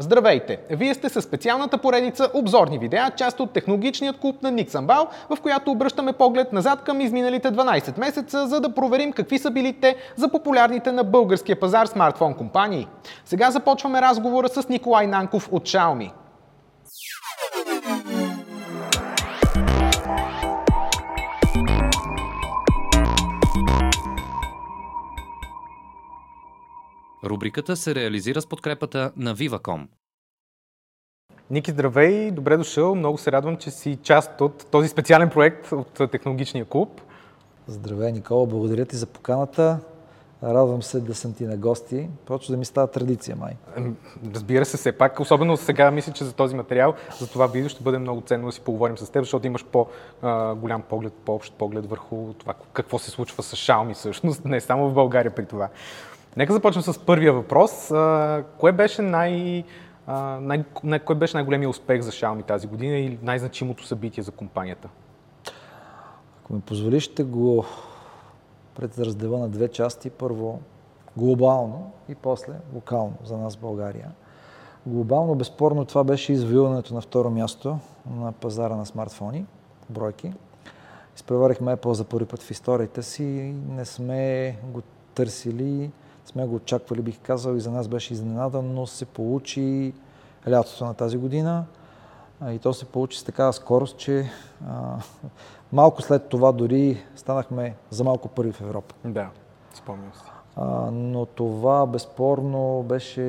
Здравейте! Вие сте със специалната поредица обзорни видеа, част от технологичният клуб на Ник Самбал, в която обръщаме поглед назад към изминалите 12 месеца, за да проверим какви са били те за популярните на българския пазар смартфон компании. Сега започваме разговора с Николай Нанков от Xiaomi. Рубриката се реализира с подкрепата на Viva.com. Ники, здравей! Добре дошъл! Много се радвам, че си част от този специален проект от Технологичния клуб. Здравей, Никола! Благодаря ти за поканата. Радвам се да съм ти на гости. Почва да ми става традиция, май. Разбира се, все пак. Особено сега мисля, че за този материал, за това видео ще бъде много ценно да си поговорим с теб, защото имаш по-голям поглед, по-общ поглед върху това какво се случва с Xiaomi всъщност, не само в България при това. Нека започнем с първия въпрос. Кое беше най- най- най- кой беше най-големият успех за Xiaomi тази година и най-значимото събитие за компанията? Ако ми позволиш, ще го предраздела на две части. Първо глобално и после локално за нас в България. Глобално, безспорно, това беше извоюването на второ място на пазара на смартфони, бройки. Изпреварихме Apple за първи път в историята си и не сме го търсили сме го очаквали, бих казал, и за нас беше изненада, но се получи лятото на тази година. И то се получи с такава скорост, че а, малко след това дори станахме за малко първи в Европа. Да, спомням си. А, но това безспорно беше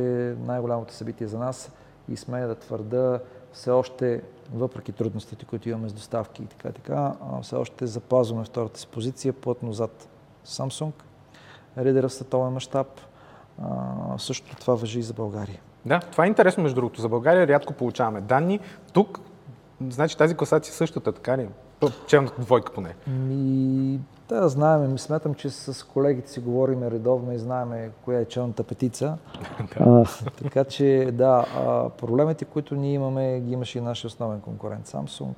най-голямото събитие за нас и смея да твърда, все още, въпреки трудностите, които имаме с доставки и така, така все още запазваме втората си позиция плътно зад Samsung лидера в световен мащаб. Също това въжи и за България. Да, това е интересно между другото. За България рядко получаваме данни. Тук, значи тази класация е същата, така ли? Челната двойка поне. Ми, да, знаем. Ми смятам, че с колегите си говорим редовно и знаем коя е челната петица. а, така че, да, а, проблемите, които ние имаме, ги имаше и нашия основен конкурент Samsung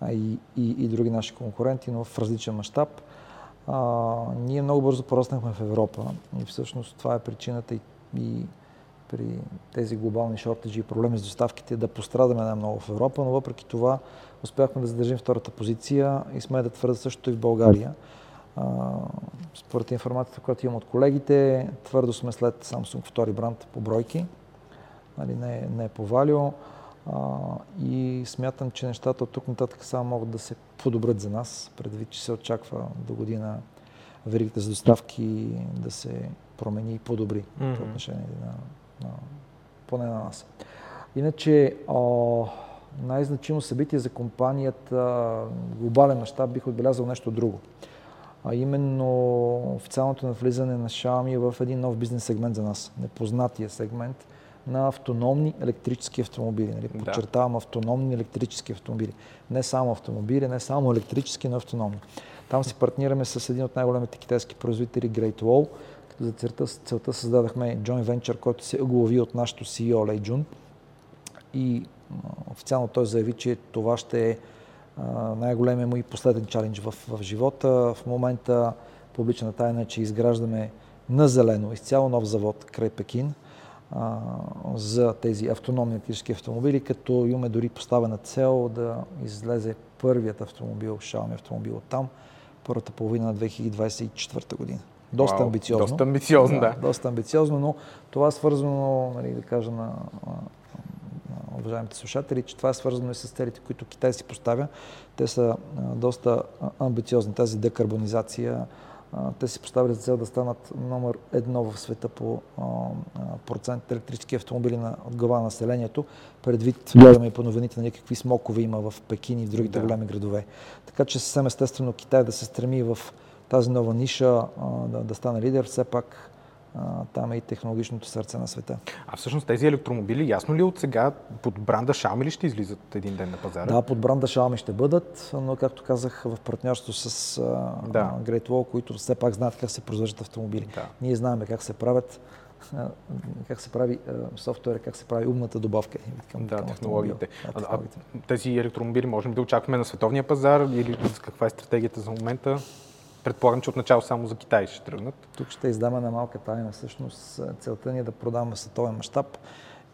а и, и, и други наши конкуренти, но в различен мащаб а, ние много бързо пороснахме в Европа и всъщност това е причината и, и при тези глобални шортежи и проблеми с доставките да пострадаме най-много в Европа, но въпреки това успяхме да задържим втората позиция и сме да твърда също и в България. А, според информацията, която имам от колегите, твърдо сме след Samsung втори бранд по бройки, нали, не, не е по Valio. А, и смятам, че нещата от тук нататък само могат да се подобрят за нас, предвид, че се очаква до година веригата за доставки да се промени и подобри mm-hmm. по отношение на, на, поне на нас. Иначе, о, най-значимо събитие за компанията, глобален мащаб, бих отбелязал нещо друго. А именно официалното навлизане на Xiaomi в един нов бизнес сегмент за нас. Непознатия сегмент – на автономни електрически автомобили. Нали? Подчертавам да. автономни електрически автомобили. Не само автомобили, не само електрически, но автономни. Там си партнираме с един от най-големите китайски производители Great Wall. Като за целта, целта създадахме joint venture, който се оглави от нашото CEO Лей Джун. И официално той заяви, че това ще е най-големия му и последен чалендж в, в живота. В момента публична тайна е, че изграждаме на зелено изцяло нов завод край Пекин – за тези автономни електрически автомобили, като имаме дори поставена цел да излезе първият автомобил, Xiaomi автомобил от там, първата половина на 2024 година. Доста Вау, амбициозно. Доста амбициозно, да, да. Доста амбициозно, но това е свързано, нали, да кажа на, на, на уважаемите слушатели, че това е свързано и с целите, които Китай си поставя. Те са а, доста амбициозни. Тази декарбонизация, те си поставили за цел да станат номер едно в света по процент електрически автомобили на, от глава на населението. Предвид, гледаме и по новините на нали, какви смокове има в Пекин и в другите да. големи градове. Така че съвсем естествено Китай да се стреми в тази нова ниша да, да стане лидер. Все пак там е и технологичното сърце на света. А всъщност тези електромобили, ясно ли от сега под бранда Xiaomi ли ще излизат един ден на пазара? Да, под бранда Xiaomi ще бъдат, но както казах в партньорство с да. Great Wall, които все пак знаят как се произвеждат автомобили. Да. Ние знаем как се правят как се прави софтуер, как се прави умната добавка към, да, към технологиите. Да, технологиите. А, тези електромобили можем да очакваме на световния пазар или каква е стратегията за момента? Предполагам, че отначало само за Китай ще тръгнат. Тук ще издаме на малка тайна. Всъщност целта ни е да продаваме световен мащаб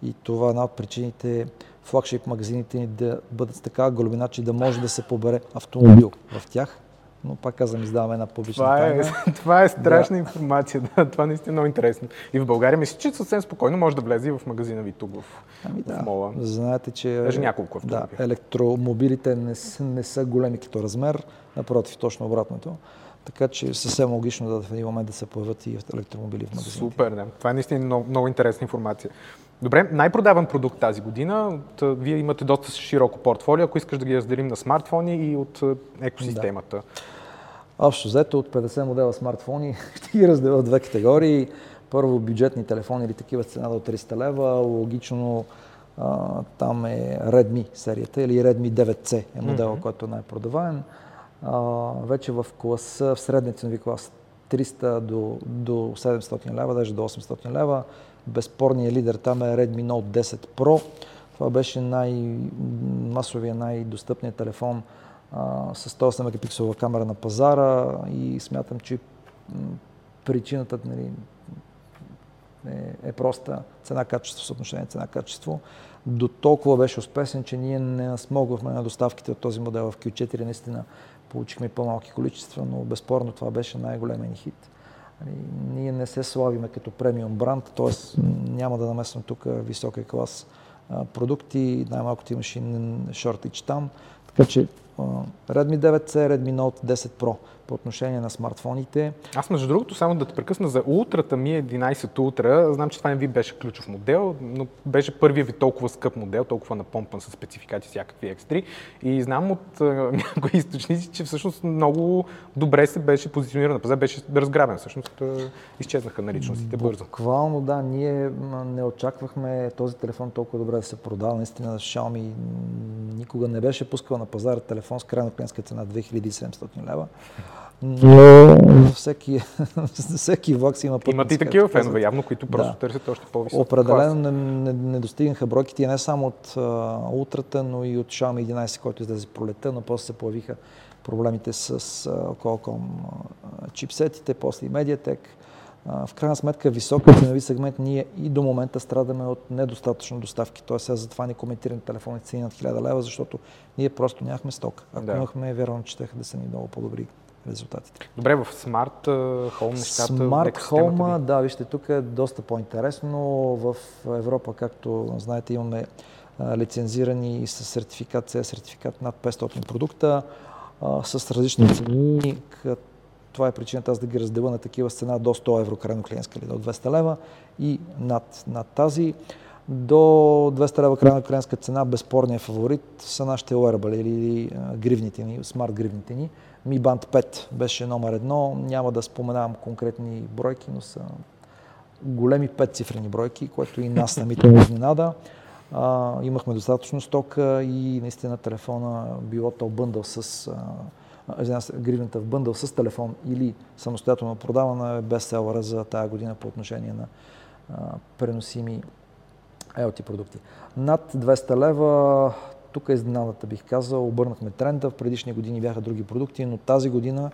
И това е една от причините флагшип магазините ни да бъдат с такава големина, че да може да се побере автомобил в тях. Но пак казвам, издаваме една публична това тайна. Е, това е страшна да. информация. Да, това наистина е много интересно. И в България мисля, че съвсем спокойно може да влезе и в магазина ви тук в, ами да, в мола. Знаете, че Даже няколко автомобили. Да, електромобилите не, не са големи като размер, напротив, точно обратното. Така че съвсем логично да в един момент да се появят и електромобили в магазините. Супер, да. Това е наистина много, много интересна информация. Добре, най-продаван продукт тази година. Вие имате доста широко портфолио, ако искаш да ги разделим на смартфони и от екосистемата. Да. Общо взето от 50 модела смартфони ще ги разделя в две категории. Първо бюджетни телефони или такива с цена до 300 лева. Логично а, там е Redmi серията или Redmi 9C е модела, mm-hmm. който е най-продаваем. Вече в класа, в средния ценови клас 300 до, до 700 лева, даже до 800 лева. Безспорният лидер там е Redmi Note 10 Pro. Това беше най-масовия, най-достъпният телефон а, с 108 мегапикселова камера на пазара и смятам, че причината нали, е, е проста цена-качество, съотношение цена-качество. До толкова беше успешен, че ние не смогвахме на доставките от този модел в Q4. Наистина получихме по-малки количества, но безспорно това беше най-големия ни хит. Нали, ние не се славиме като премиум бранд, т.е. няма да намесвам тук високия клас продукти, най-малкото имаше и шортич там. Така че Redmi 9C, Redmi Note 10 Pro по отношение на смартфоните. Аз между другото, само да те прекъсна за ултрата ми 11 Ultra. Знам, че това не ви беше ключов модел, но беше първият ви толкова скъп модел, толкова напомпан с спецификати всякакви X3. И знам от някои източници, че всъщност много добре се беше позициониран на пазар, беше разграбен. Всъщност изчезнаха наличностите бързо. Буквално да, ние не очаквахме този телефон толкова добре да се продава. Наистина Xiaomi никога не беше пускал на пазара телефон с крайна клиентска цена 2700 лева. Но всеки, всеки влак си има път. Имат и такива фенове, явно, които просто да. търсят още по-висок Определено не, не, не, достигнаха бройките не само от uh, Ултрата, но и от Xiaomi 11, който излезе пролета, но после се появиха проблемите с uh, Qualcomm uh, чипсетите, после и Mediatek. Uh, в крайна сметка, високо ценови сегмент ние и до момента страдаме от недостатъчно доставки. Тоест, аз затова не коментирам телефони цени над 1000 лева, защото ние просто нямахме сток. Ако да. имахме, вярвам, че да са ни много по-добри резултатите. Добре, в Smart Home нещата... Smart Home, да, вижте, тук е доста по-интересно. В Европа, както знаете, имаме лицензирани с сертификат, C сертификат над 500 продукта с различни цени. Това е причината аз да ги разделя на такива с цена до 100 евро крайно клиентска или до 200 лева и над, над тази. До 200 лева крайна клиентска цена, безспорният фаворит са нашите wearable или гривните ни, смарт гривните ни. Mi Band 5 беше номер едно. Няма да споменавам конкретни бройки, но са големи петцифрени бройки, което и нас самите не изненада. Имахме достатъчно стока и наистина телефона било то бъндъл с гривната в бъндъл с телефон или самостоятелно продавана е бестселъра за тази година по отношение на а, преносими IoT продукти. Над 200 лева тук е изненадата, бих казал. Обърнахме тренда. В предишни години бяха други продукти, но тази година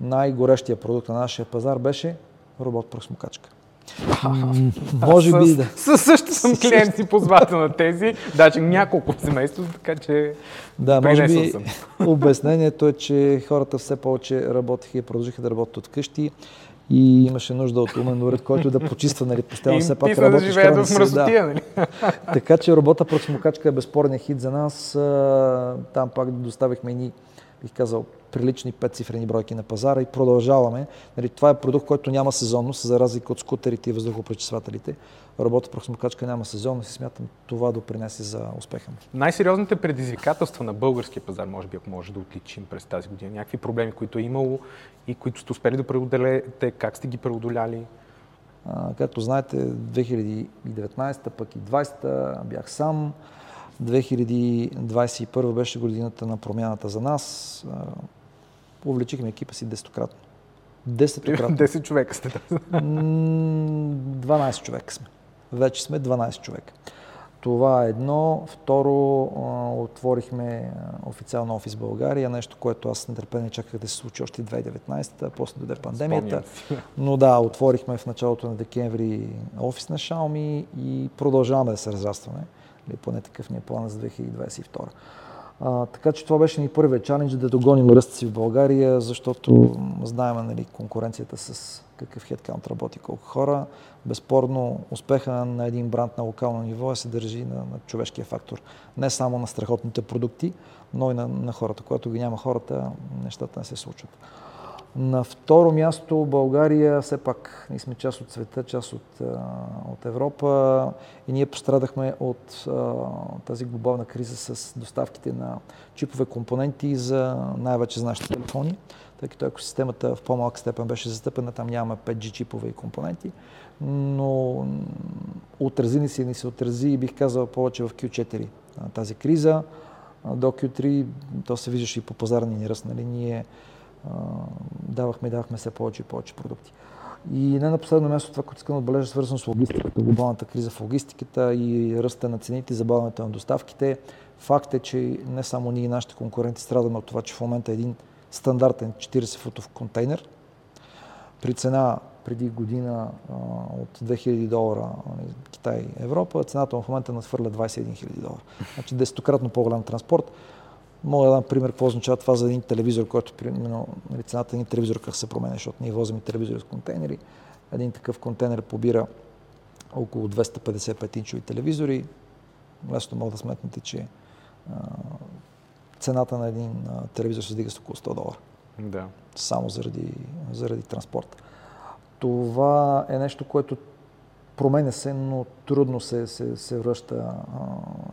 най-горещия продукт на нашия пазар беше робот-просмокачка. Може би да. Със също съм клиент и ползвател на тези, даже няколко семейства, така че Да, може би съм. обяснението е, че хората все повече работеха и продължиха да работят от къщи и имаше нужда от умен уред, който да почиства, нали, постоянно все пак работиш. Да живеят в мръсотия, нали? така че робота пръчмокачка е безспорният хит за нас. Там пак доставихме ни, бих казал, прилични петцифрени бройки на пазара и продължаваме. Нали, това е продукт, който няма сезонност, за разлика от скутерите и въздухопречиствателите. Работа прахосмокачка няма сезонност и смятам това допринесе за успеха Най-сериозните предизвикателства на българския пазар, може би, ако може да отличим през тази година, някакви проблеми, които е имало и които сте успели да преодолеете, как сте ги преодоляли? А, както знаете, 2019 пък и 2020 бях сам. 2021 беше годината на промяната за нас. Увлечихме екипа си десетократно. Десетократно. 10 човека сте. 12 човека сме. Вече сме 12 човека. Това е едно. Второ, отворихме официално офис България, нещо, което аз с нетърпение чаках да се случи още 2019-та, после дойде пандемията. Но да, отворихме в началото на декември офис на Xiaomi и продължаваме да се разрастваме. Или поне такъв ни е план за 2022. А, така че това беше ни първият чалендж да догоним ръста си в България, защото знаем нали, конкуренцията с какъв хедкаунт работи, колко хора. Безспорно, успеха на един бранд на локално ниво е се държи на, на човешкия фактор. Не само на страхотните продукти, но и на, на хората. Когато ги няма хората, нещата не се случват. На второ място България, все пак ние сме част от света, част от, от Европа и ние пострадахме от тази глобална криза с доставките на чипове компоненти за най-вече за нашите телефони, тъй като екосистемата в по-малка степен беше застъпена, там нямаме 5G чипове и компоненти, но отрази ни се, ни се отрази и бих казал повече в Q4 тази криза. До Q3 то се виждаше и по пазарния ни ръст. Нали? Ние давахме давахме все повече и повече продукти. И не на последно място това, което искам да отбележа, свързано с логистиката, глобалната криза в логистиката и ръста на цените, забавянето на доставките. Факт е, че не само ние и нашите конкуренти страдаме от това, че в момента е един стандартен 40-футов контейнер при цена преди година от 2000 долара Китай и Европа, цената в момента надхвърля 21 000 долара. Значи десетократно по-голям транспорт. Мога да дам пример какво означава това за един телевизор, който примерно нали, цената на един телевизор как се променя, защото ние возим телевизори с контейнери. Един такъв контейнер побира около 255 инчови телевизори. Лесно мога да сметнете, че а, цената на един а, телевизор се дига с около 100 долара. Да. Само заради, заради транспорта. Това е нещо, което променя се, но трудно се, се, се връща а,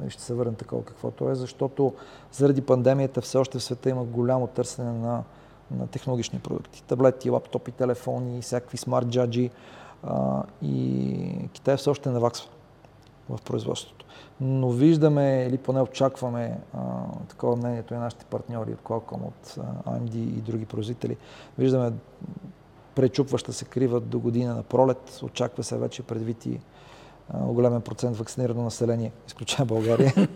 и ще се върне такова каквото е, защото заради пандемията все още в света има голямо търсене на, на технологични продукти. Таблети, лаптопи, телефони, всякакви смарт джаджи и Китай все още наваксва в производството. Но виждаме, или поне очакваме, а, такова мнението и нашите партньори от Qualcomm, от AMD и други производители, виждаме пречупваща се крива до година на пролет. Очаква се вече предвид и голям процент вакцинирано население, изключая България,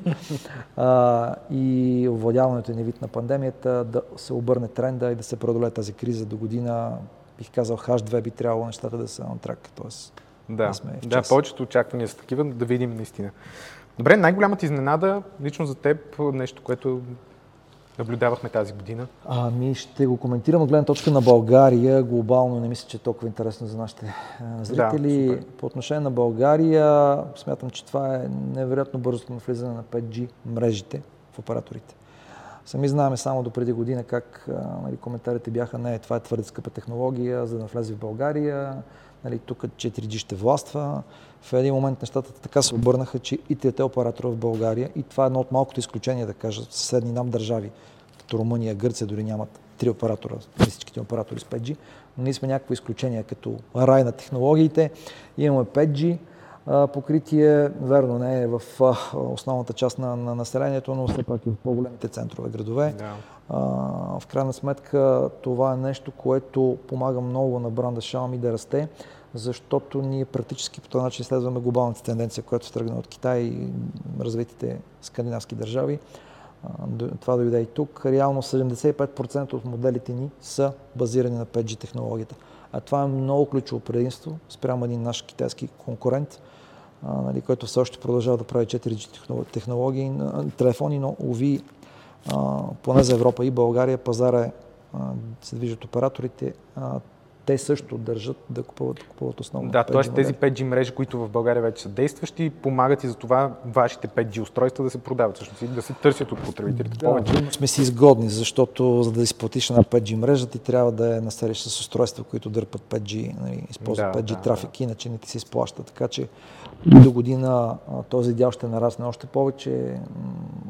а, и овладяването и вид на пандемията, да се обърне тренда и да се преодолее тази криза до година. Бих казал, H2 би трябвало нещата да са на трак. Тоест, да, да, сме да повечето очаквания са такива, да видим наистина. Добре, най-голямата изненада лично за теб, нещо, което наблюдавахме тази година? Ами ще го коментирам от гледна точка на България. Глобално не мисля, че е толкова интересно за нашите зрители. Да, По отношение на България, смятам, че това е невероятно бързото навлизане на 5G мрежите в операторите. Сами знаем само до преди година как нали, коментарите бяха, не, това е твърде скъпа технология, за да навлезе в България, нали, тук 4G ще властва. В един момент нещата така се обърнаха, че и трите оператора в България, и това е едно от малкото изключения, да кажа, съседни нам държави, като Румъния, Гърция дори нямат три оператора, всичките оператори с 5G, но ние сме някакво изключение като рай на технологиите. Имаме 5G, покритие, верно не е в основната част на, на населението, но все пак и в по-големите центрове градове. Да. в крайна сметка това е нещо, което помага много на бранда Xiaomi да расте, защото ние практически по този начин следваме глобалната тенденция, която тръгна от Китай и развитите скандинавски държави това дойде и тук. Реално 75% от моделите ни са базирани на 5G технологията. А това е много ключово предимство спрямо един наш китайски конкурент, нали, който все още продължава да прави 4G технологии, телефони, но уви, поне за Европа и България, пазара е, се движат операторите те също държат да купуват, да купуват основно. Да, т.е. тези 5G мрежи, които в България вече са действащи, помагат и за това вашите 5G устройства да се продават, всъщност и да се търсят от потребителите да, повече. Сме си изгодни, защото за да изплатиш на 5G мрежа, ти трябва да я населиш с устройства, които дърпат 5G, нали, използват да, 5G да, трафик, да. иначе не ти се изплаща. Така че до година този дял ще нарасне още повече.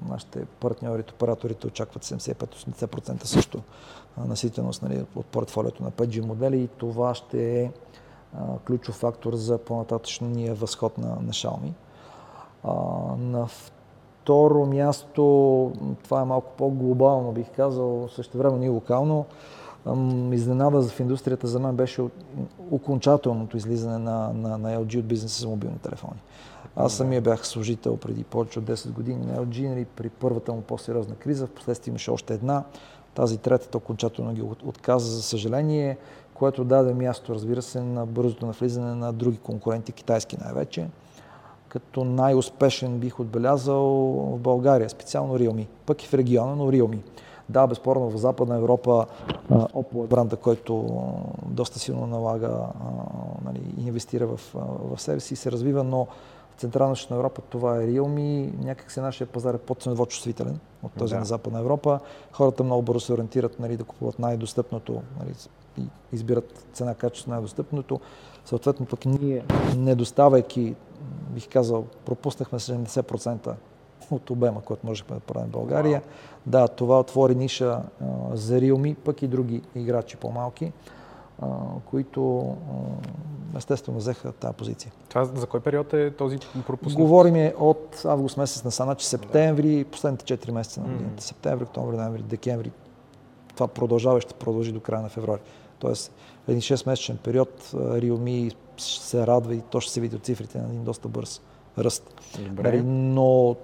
Нашите партньори, операторите очакват 75-80% също наситеност нали, от портфолиото на 5G модели и това ще е ключов фактор за по-нататъчния възход на, на Xiaomi. А, на второ място, това е малко по-глобално, бих казал, също време и локално. Изненада в индустрията за мен беше окончателното излизане на, на, на LG от бизнеса за мобилни телефони. Аз самия бях служител преди повече от 10 години на LG, при първата му по-сериозна криза, в последствие имаше още една. Тази третата окончателно ги отказа, за съжаление, което даде място, разбира се, на бързото навлизане на други конкуренти, китайски най-вече. Като най-успешен бих отбелязал в България, специално Realme, пък и в региона, но Realme. Да, безспорно в Западна Европа Oppo е бранда, който доста силно налага, нали, инвестира в, в себе си и се развива, но в Централна Европа това е Realme. Някак се нашия пазар е по-ценово чувствителен от този да. на Западна Европа. Хората много бързо се ориентират нали, да купуват най-достъпното нали, и избират цена, качество най-достъпното. Съответно пък ние, недоставайки, бих казал, пропуснахме 70% от обема, който можехме да правим в България. Да, това отвори ниша а, за Realme, пък и други играчи по-малки, които естествено взеха тази позиция. Това за кой период е този пропуск? Говорим е от август месец на значи септември, последните 4 месеца на годината. Mm-hmm. Септември, октомври, ноември, декември. Това продължава и ще продължи до края на февруари. Тоест, един 6-месечен период Realme се радва и то ще се види от цифрите на един доста бърз ръст. Добре. Нали, но,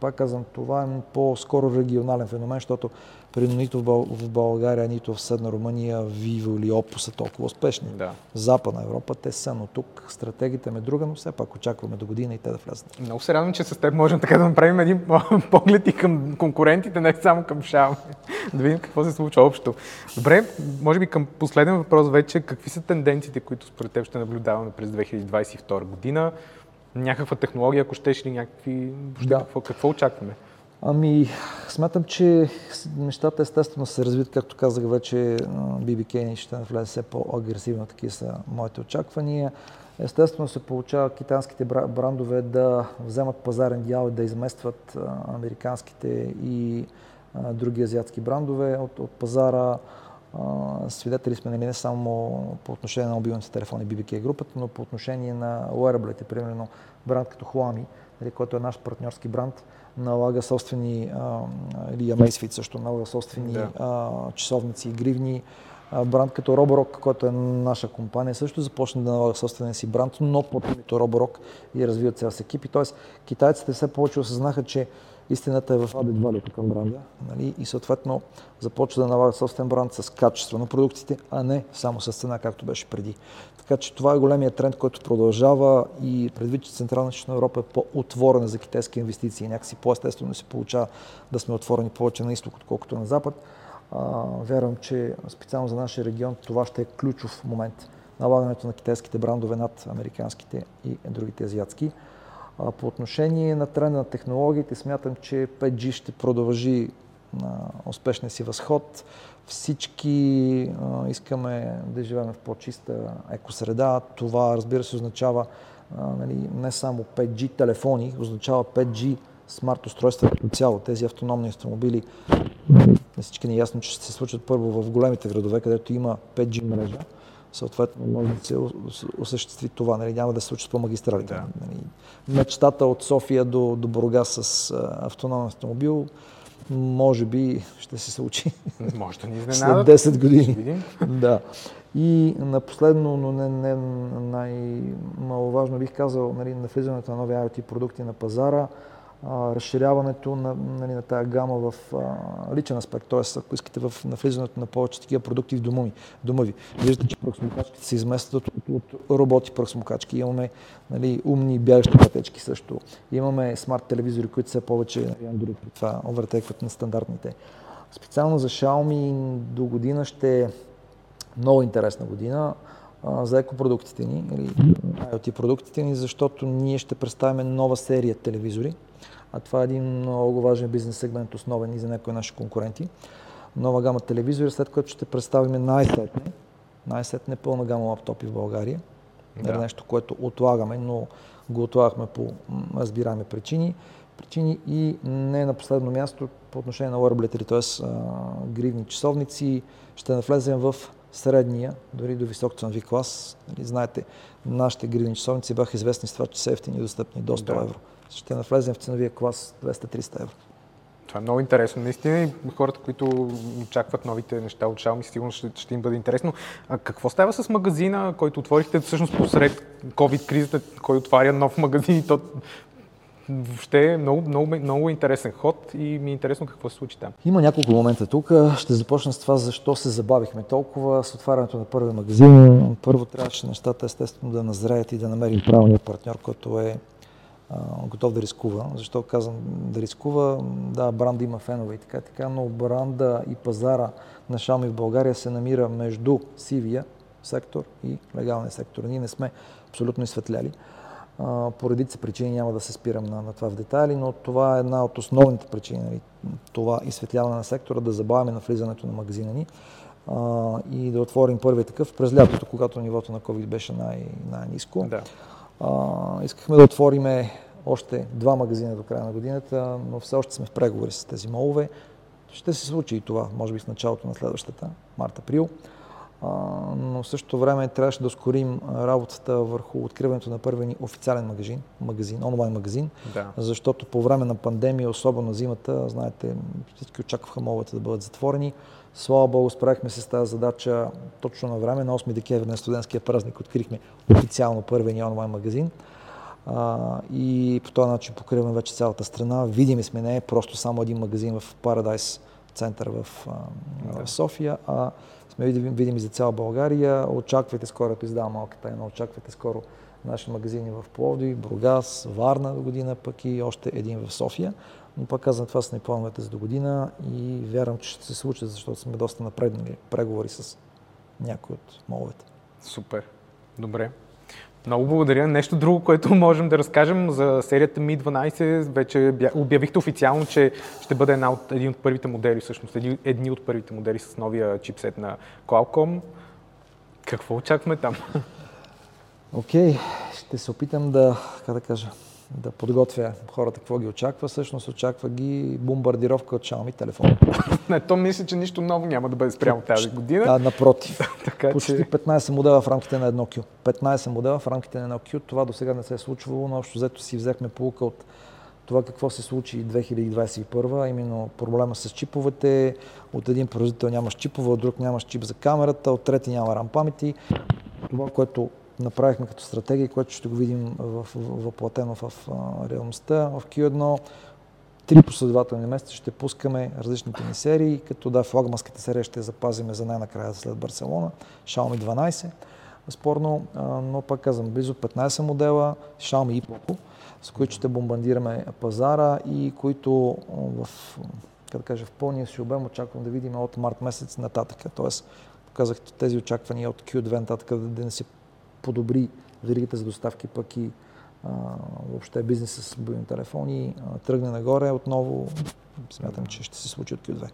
пак казвам, това е по-скоро регионален феномен, защото преди нито в България, нито в Съдна Румъния, Vivo или Oppo са толкова успешни. Да. Западна Европа те са, но тук стратегията ме друга, но все пак очакваме до година и те да влязат. Много се радвам, че с теб можем така да направим един поглед и към конкурентите, не само към Xiaomi. да видим какво се случва общо. Добре, може би към последен въпрос вече. Какви са тенденциите, които според теб ще наблюдаваме през 2022 година? Някаква технология, ако щеш ли някакви... Да. Какво, какво очакваме? Ами, смятам, че нещата естествено се развият, както казах вече, BBK ще навлезе все по-агресивно, такива са моите очаквания. Естествено се получава китайските брандове да вземат пазарен дял и да изместват американските и други азиатски брандове от, от пазара. Свидетели сме нали, не само по отношение на мобилните телефони BBK групата, но по отношение на wearable примерно бранд като Huami, нали, който е наш партньорски бранд, налага собствени, а, или Amazfit също налага собствени да. а, часовници и гривни. А, бранд като Roborock, който е наша компания, също започна да налага собствения си бранд, но под името Roborock и развиват цял с екипи. Тоест, китайците все повече осъзнаха, че Истината е в added value към бранда нали? и съответно започва да налагат собствен бранд с качество на продуктите, а не само с цена, както беше преди. Така че това е големия тренд, който продължава и предвид, че Централна и Европа е по-отворена за китайски инвестиции, някакси по-естествено се получава да сме отворени повече на изток, отколкото на запад. А, вярвам, че специално за нашия регион това ще е ключов момент. Налагането на китайските брандове над американските и другите азиатски. По отношение на тренда на технологиите, смятам, че 5G ще продължи успешния си възход. Всички а, искаме да живеем в по-чиста екосреда. Това, разбира се, означава а, нали, не само 5G телефони, означава 5G смарт устройства като цяло. Тези автономни автомобили, на всички ни е ясно, че ще се случат първо в големите градове, където има 5G мрежа съответно може да се осъществи това. Нали, няма да се случи по магистралите. Да. Нали, мечтата от София до, до Бургас с а, автономен автомобил може би ще се случи. Може да ни изненадат. След 10 години. да. И на последно, но не, не най-маловажно бих казал, нали, навлизането на нови IoT продукти на пазара разширяването на, нали, на тази гама в а, личен аспект, т.е. ако искате в навлизането на повече такива продукти в дома, ми, дома ви. Виждате, че пръхсмокачките се изместват от, от, от роботи пръхсмокачки. Имаме нали, умни бягащи пътечки също. Имаме смарт телевизори, които все повече нали, Android това овертекват на стандартните. Специално за Xiaomi до година ще е много интересна година за екопродуктите ни, или IoT продуктите ни, защото ние ще представим нова серия телевизори, а това е един много важен бизнес сегмент, основен и за някои наши конкуренти. Нова гама телевизори, след което ще представим най-сетне, най-сетне пълна гама лаптопи в България. Да. Нещо, което отлагаме, но го отлагахме по разбираеми причини. Причини и не на последно място по отношение на wearable т.е. гривни часовници. Ще навлезем в средния, дори до висок ценови клас. Нали, знаете, нашите гривни часовници бяха известни с това, че са ефтини и достъпни до 100 да. евро ще навлезем в ценовия клас 200-300 евро. Това е много интересно. Наистина и хората, които очакват новите неща от Xiaomi, сигурно ще, ще им бъде интересно. А какво става с магазина, който отворихте всъщност посред COVID-кризата, кой отваря нов магазин и то въобще е много, много, много интересен ход и ми е интересно какво се случи там. Има няколко момента тук. Ще започна с това защо се забавихме толкова с отварянето на първи магазин. Първо трябваше нещата естествено да назреят и да намерим правилния партньор, който е готов да рискува. Защо казвам да рискува? Да, бранда има фенове и така, така, но бранда и пазара на Xiaomi в България се намира между сивия сектор и легалния сектор. Ние не сме абсолютно изсветляли. По редица причини няма да се спирам на, на това в детайли, но това е една от основните причини, нали, това изсветляване на сектора, да забавяме на влизането на магазина ни а, и да отворим първият такъв през лятото, когато нивото на COVID беше най- най-низко. Да. А, искахме да отвориме още два магазина до края на годината, но все още сме в преговори с тези молове. Ще се случи и това, може би в началото на следващата, март-април но в същото време трябваше да ускорим работата върху откриването на първия ни официален магазин, магазин онлайн магазин, да. защото по време на пандемия, особено зимата, знаете, всички очакваха моловете да бъдат затворени. Слава Богу, справихме се с тази задача точно на време. На 8 декември на студентския празник открихме официално първия ни онлайн магазин. А, и по този начин покриваме вече цялата страна. Видими сме не е просто само един магазин в Paradise център в, да. в София, а сме видими за цяла България. Очаквайте скоро, ако издавам малка тайна, очаквайте скоро наши магазини в Пловдив, Бургас, Варна до година, пък и още един в София. Но пак казвам, това са ни плановете за до година и вярвам, че ще се случи, защото сме доста напреднали преговори с някои от моловете. Супер. Добре. Много благодаря. Нещо друго, което можем да разкажем за серията Mi 12. Вече обявихте официално, че ще бъде една от, един от първите модели, всъщност едни, едни от първите модели с новия чипсет на Qualcomm. Какво очакваме там? Окей, okay. ще се опитам да, как да кажа, да подготвя хората какво ги очаква. Всъщност очаква ги бомбардировка от Xiaomi телефон. Не, то мисля, че нищо ново няма да бъде спрямо тази година. Да, напротив. така, Почти че... 15 модела в рамките на едно Q. 15 модела в рамките на едно Q. Това до сега не се е случвало, но общо взето си взехме полука от това какво се случи 2021, именно проблема с чиповете. От един производител нямаш чипове, от друг нямаш чип за камерата, от трети няма RAM памети. Това, което направихме като стратегия, което ще го видим въплатено в, в, в реалността. В Q1 три последователни месеца ще пускаме различните ни серии, като да, флагманската серия ще запазиме за най-накрая след Барселона, Xiaomi 12, спорно, но пак казвам, близо 15 модела, Xiaomi и Poco, с които ще бомбандираме пазара и които в, да кажа, в пълния си обем очаквам да видим от март месец нататък. Тоест, показах тези очаквания от Q2 нататък да, не се подобри веригата за доставки, пък и а, въобще бизнеса с мобилни телефони а, тръгне нагоре отново. Смятам, че ще се случи от Q2.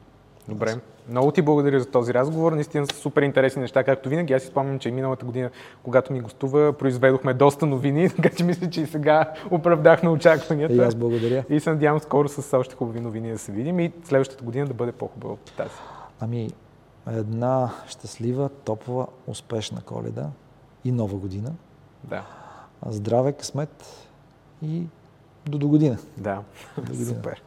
Добре. Много ти благодаря за този разговор. Наистина са супер интересни неща, както винаги. Аз си спомням, че миналата година, когато ми гостува, произведохме доста новини, така че мисля, че и сега оправдахме очакванията. И аз благодаря. И се надявам скоро с още хубави новини да се видим и следващата година да бъде по-хубава от тази. Ами, една щастлива, топла, успешна коледа и нова година. Да. Здраве, късмет и до до година. Да, до година. супер.